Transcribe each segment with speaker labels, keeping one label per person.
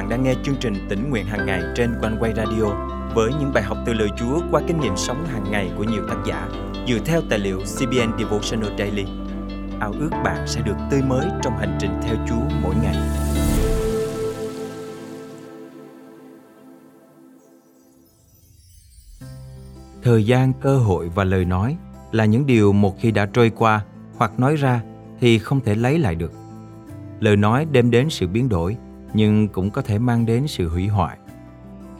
Speaker 1: bạn đang nghe chương trình tỉnh nguyện hàng ngày trên quanh quay radio với những bài học từ lời Chúa qua kinh nghiệm sống hàng ngày của nhiều tác giả dựa theo tài liệu CBN Devotional Daily. Ao ước bạn sẽ được tươi mới trong hành trình theo Chúa mỗi ngày. Thời gian, cơ hội và lời nói là những điều một khi đã trôi qua hoặc nói ra thì không thể lấy lại được. Lời nói đem đến sự biến đổi nhưng cũng có thể mang đến sự hủy hoại.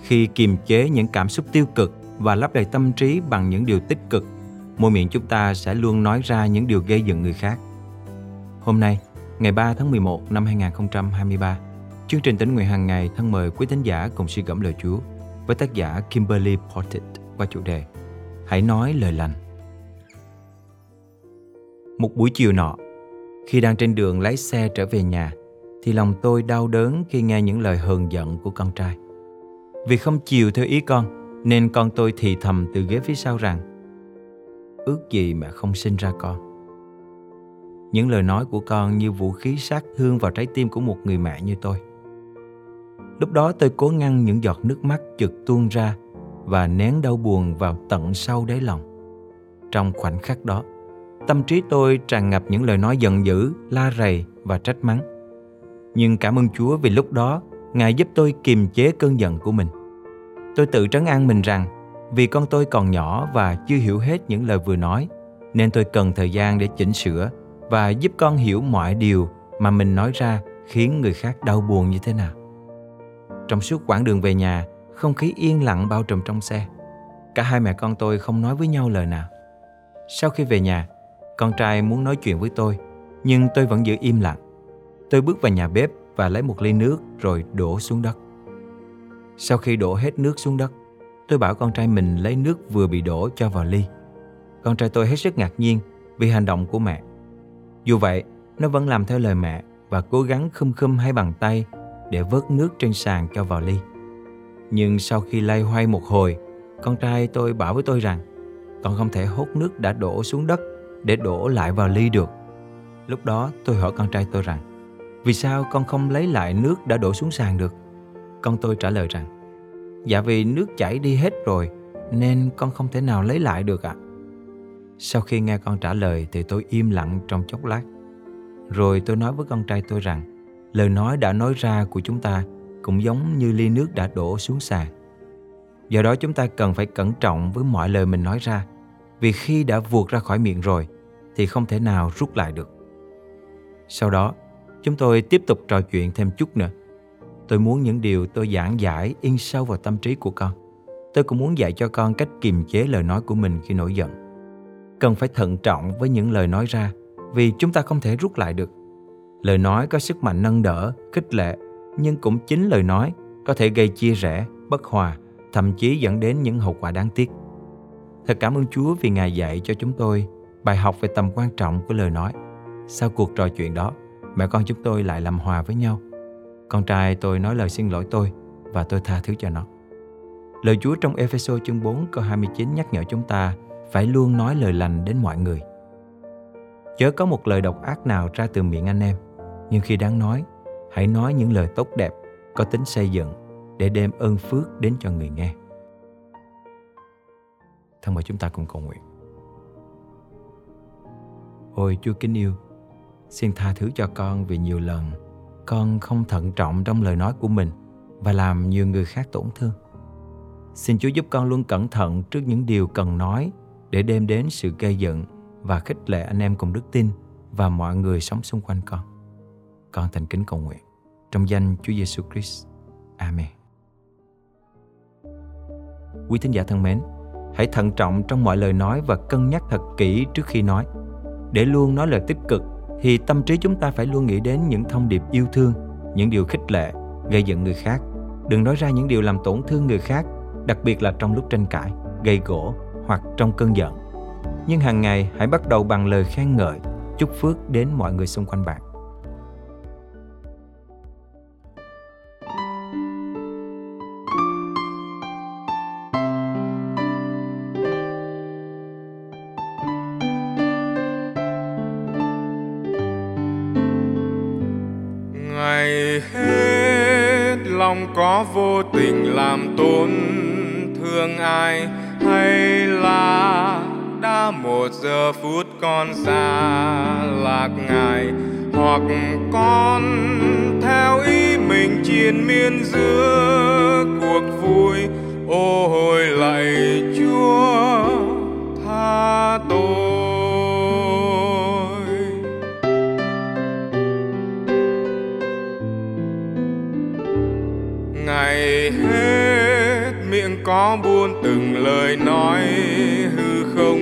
Speaker 1: Khi kiềm chế những cảm xúc tiêu cực và lấp đầy tâm trí bằng những điều tích cực, môi miệng chúng ta sẽ luôn nói ra những điều gây giận người khác. Hôm nay, ngày 3 tháng 11 năm 2023, chương trình tính nguyện hàng ngày thân mời quý thính giả cùng suy gẫm lời Chúa với tác giả Kimberly Portit qua chủ đề Hãy nói lời lành. Một buổi chiều nọ, khi đang trên đường lái xe trở về nhà, thì lòng tôi đau đớn khi nghe những lời hờn giận của con trai. Vì không chiều theo ý con, nên con tôi thì thầm từ ghế phía sau rằng Ước gì mẹ không sinh ra con. Những lời nói của con như vũ khí sát thương vào trái tim của một người mẹ như tôi. Lúc đó tôi cố ngăn những giọt nước mắt chực tuôn ra và nén đau buồn vào tận sâu đáy lòng. Trong khoảnh khắc đó, tâm trí tôi tràn ngập những lời nói giận dữ, la rầy và trách mắng. Nhưng cảm ơn Chúa vì lúc đó Ngài giúp tôi kiềm chế cơn giận của mình. Tôi tự trấn an mình rằng vì con tôi còn nhỏ và chưa hiểu hết những lời vừa nói, nên tôi cần thời gian để chỉnh sửa và giúp con hiểu mọi điều mà mình nói ra khiến người khác đau buồn như thế nào. Trong suốt quãng đường về nhà, không khí yên lặng bao trùm trong xe. Cả hai mẹ con tôi không nói với nhau lời nào. Sau khi về nhà, con trai muốn nói chuyện với tôi, nhưng tôi vẫn giữ im lặng. Tôi bước vào nhà bếp và lấy một ly nước rồi đổ xuống đất. Sau khi đổ hết nước xuống đất, tôi bảo con trai mình lấy nước vừa bị đổ cho vào ly. Con trai tôi hết sức ngạc nhiên vì hành động của mẹ. Dù vậy, nó vẫn làm theo lời mẹ và cố gắng khum khum hai bàn tay để vớt nước trên sàn cho vào ly. Nhưng sau khi lay hoay một hồi, con trai tôi bảo với tôi rằng con không thể hút nước đã đổ xuống đất để đổ lại vào ly được. Lúc đó tôi hỏi con trai tôi rằng vì sao con không lấy lại nước đã đổ xuống sàn được? Con tôi trả lời rằng Dạ vì nước chảy đi hết rồi, Nên con không thể nào lấy lại được ạ à. Sau khi nghe con trả lời Thì tôi im lặng trong chốc lát Rồi tôi nói với con trai tôi rằng, Lời nói đã nói ra của chúng ta Cũng giống như ly nước đã đổ xuống sàn Do đó chúng ta cần phải cẩn trọng với mọi lời mình nói ra, Vì khi đã vuột ra khỏi miệng rồi Thì không thể nào rút lại được Sau đó Chúng tôi tiếp tục trò chuyện thêm chút nữa. Tôi muốn những điều tôi giảng giải in sâu vào tâm trí của con. Tôi cũng muốn dạy cho con cách kiềm chế lời nói của mình khi nổi giận. Cần phải thận trọng với những lời nói ra vì chúng ta không thể rút lại được. Lời nói có sức mạnh nâng đỡ, khích lệ, nhưng cũng chính lời nói có thể gây chia rẽ, bất hòa, thậm chí dẫn đến những hậu quả đáng tiếc. Thật cảm ơn Chúa vì Ngài dạy cho chúng tôi bài học về tầm quan trọng của lời nói. Sau cuộc trò chuyện đó, mẹ con chúng tôi lại làm hòa với nhau. Con trai tôi nói lời xin lỗi tôi và tôi tha thứ cho nó. Lời Chúa trong Ephesos chương 4 câu 29 nhắc nhở chúng ta phải luôn nói lời lành đến mọi người. Chớ có một lời độc ác nào ra từ miệng anh em, nhưng khi đáng nói, hãy nói những lời tốt đẹp, có tính xây dựng để đem ơn phước đến cho người nghe. Thân mời chúng ta cùng cầu nguyện. Ôi Chúa kính yêu, Xin tha thứ cho con vì nhiều lần con không thận trọng trong lời nói của mình và làm nhiều người khác tổn thương. Xin Chúa giúp con luôn cẩn thận trước những điều cần nói để đem đến sự gây dựng và khích lệ anh em cùng đức tin và mọi người sống xung quanh con. Con thành kính cầu nguyện trong danh Chúa Giêsu Christ. Amen. Quý thính giả thân mến, hãy thận trọng trong mọi lời nói và cân nhắc thật kỹ trước khi nói để luôn nói lời tích cực thì tâm trí chúng ta phải luôn nghĩ đến những thông điệp yêu thương, những điều khích lệ, gây giận người khác. Đừng nói ra những điều làm tổn thương người khác, đặc biệt là trong lúc tranh cãi, gây gỗ hoặc trong cơn giận. Nhưng hàng ngày hãy bắt đầu bằng lời khen ngợi, chúc phước đến mọi người xung quanh bạn.
Speaker 2: Có vô tình làm tổn thương ai, hay là đã một giờ phút con xa lạc ngài, hoặc con theo ý mình triền miên giữa cuộc vui ôi lạy lời nói hư không?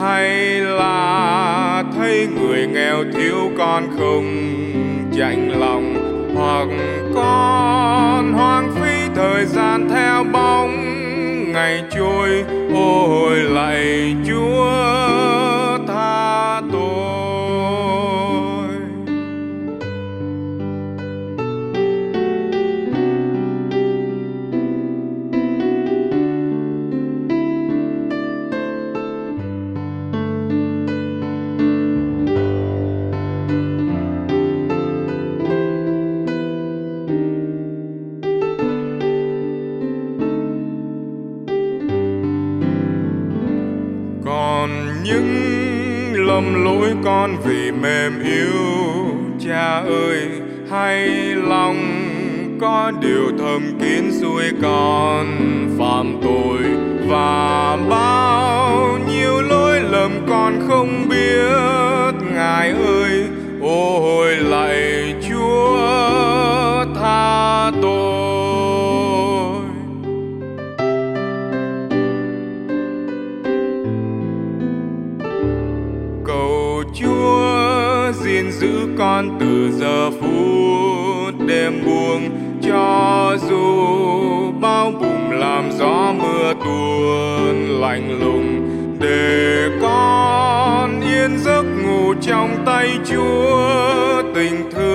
Speaker 2: Hay là thấy người nghèo thiếu con không chạnh lòng? Hoặc con hoang phí thời gian theo bóng? Ngày trôi ôi lạy chúa con vì mềm yếu. Cha ơi, hay lòng có điều thầm kín xuôi con. Phạm tội và bao nhiêu lỗi lầm con không biết. Ngài ơi ôi lạy giờ phút đêm buông cho dù bao bùng làm gió mưa tuôn lạnh lùng, để con yên giấc ngủ trong tay chúa tình thương.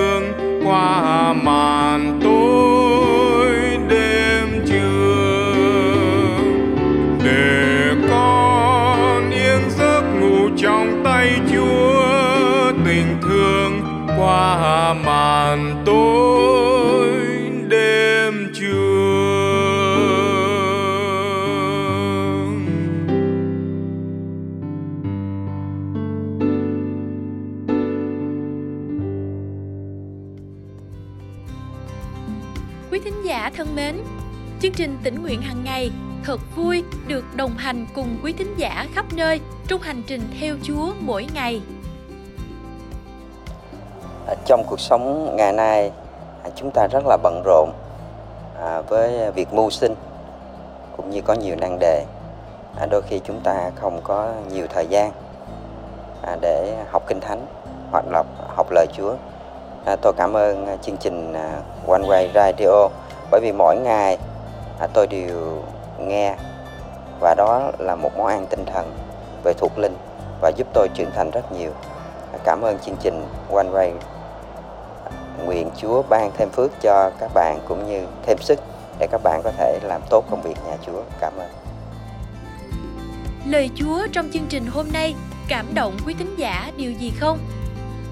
Speaker 3: Giả thân mến, chương trình tỉnh nguyện hàng ngày thật vui được đồng hành cùng quý thính giả khắp nơi trong hành trình theo Chúa mỗi ngày.
Speaker 4: À, trong cuộc sống ngày nay à, chúng ta rất là bận rộn à, với việc mưu sinh cũng như có nhiều nan đề. Đôi khi chúng ta không có nhiều thời gian để học kinh thánh hoặc là học lời Chúa. Tôi cảm ơn chương trình One Way Radio bởi vì mỗi ngày à, tôi đều nghe và đó là một món ăn tinh thần về thuộc linh và giúp tôi trưởng thành rất nhiều à, cảm ơn chương trình One Way nguyện Chúa ban thêm phước cho các bạn cũng như thêm sức để các bạn có thể làm tốt công việc nhà Chúa. Cảm ơn.
Speaker 3: Lời Chúa trong chương trình hôm nay cảm động quý thính giả điều gì không?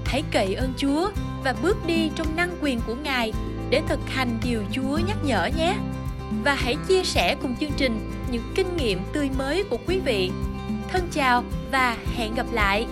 Speaker 3: Hãy cậy ơn Chúa và bước đi trong năng quyền của Ngài để thực hành điều Chúa nhắc nhở nhé. Và hãy chia sẻ cùng chương trình những kinh nghiệm tươi mới của quý vị. Thân chào và hẹn gặp lại.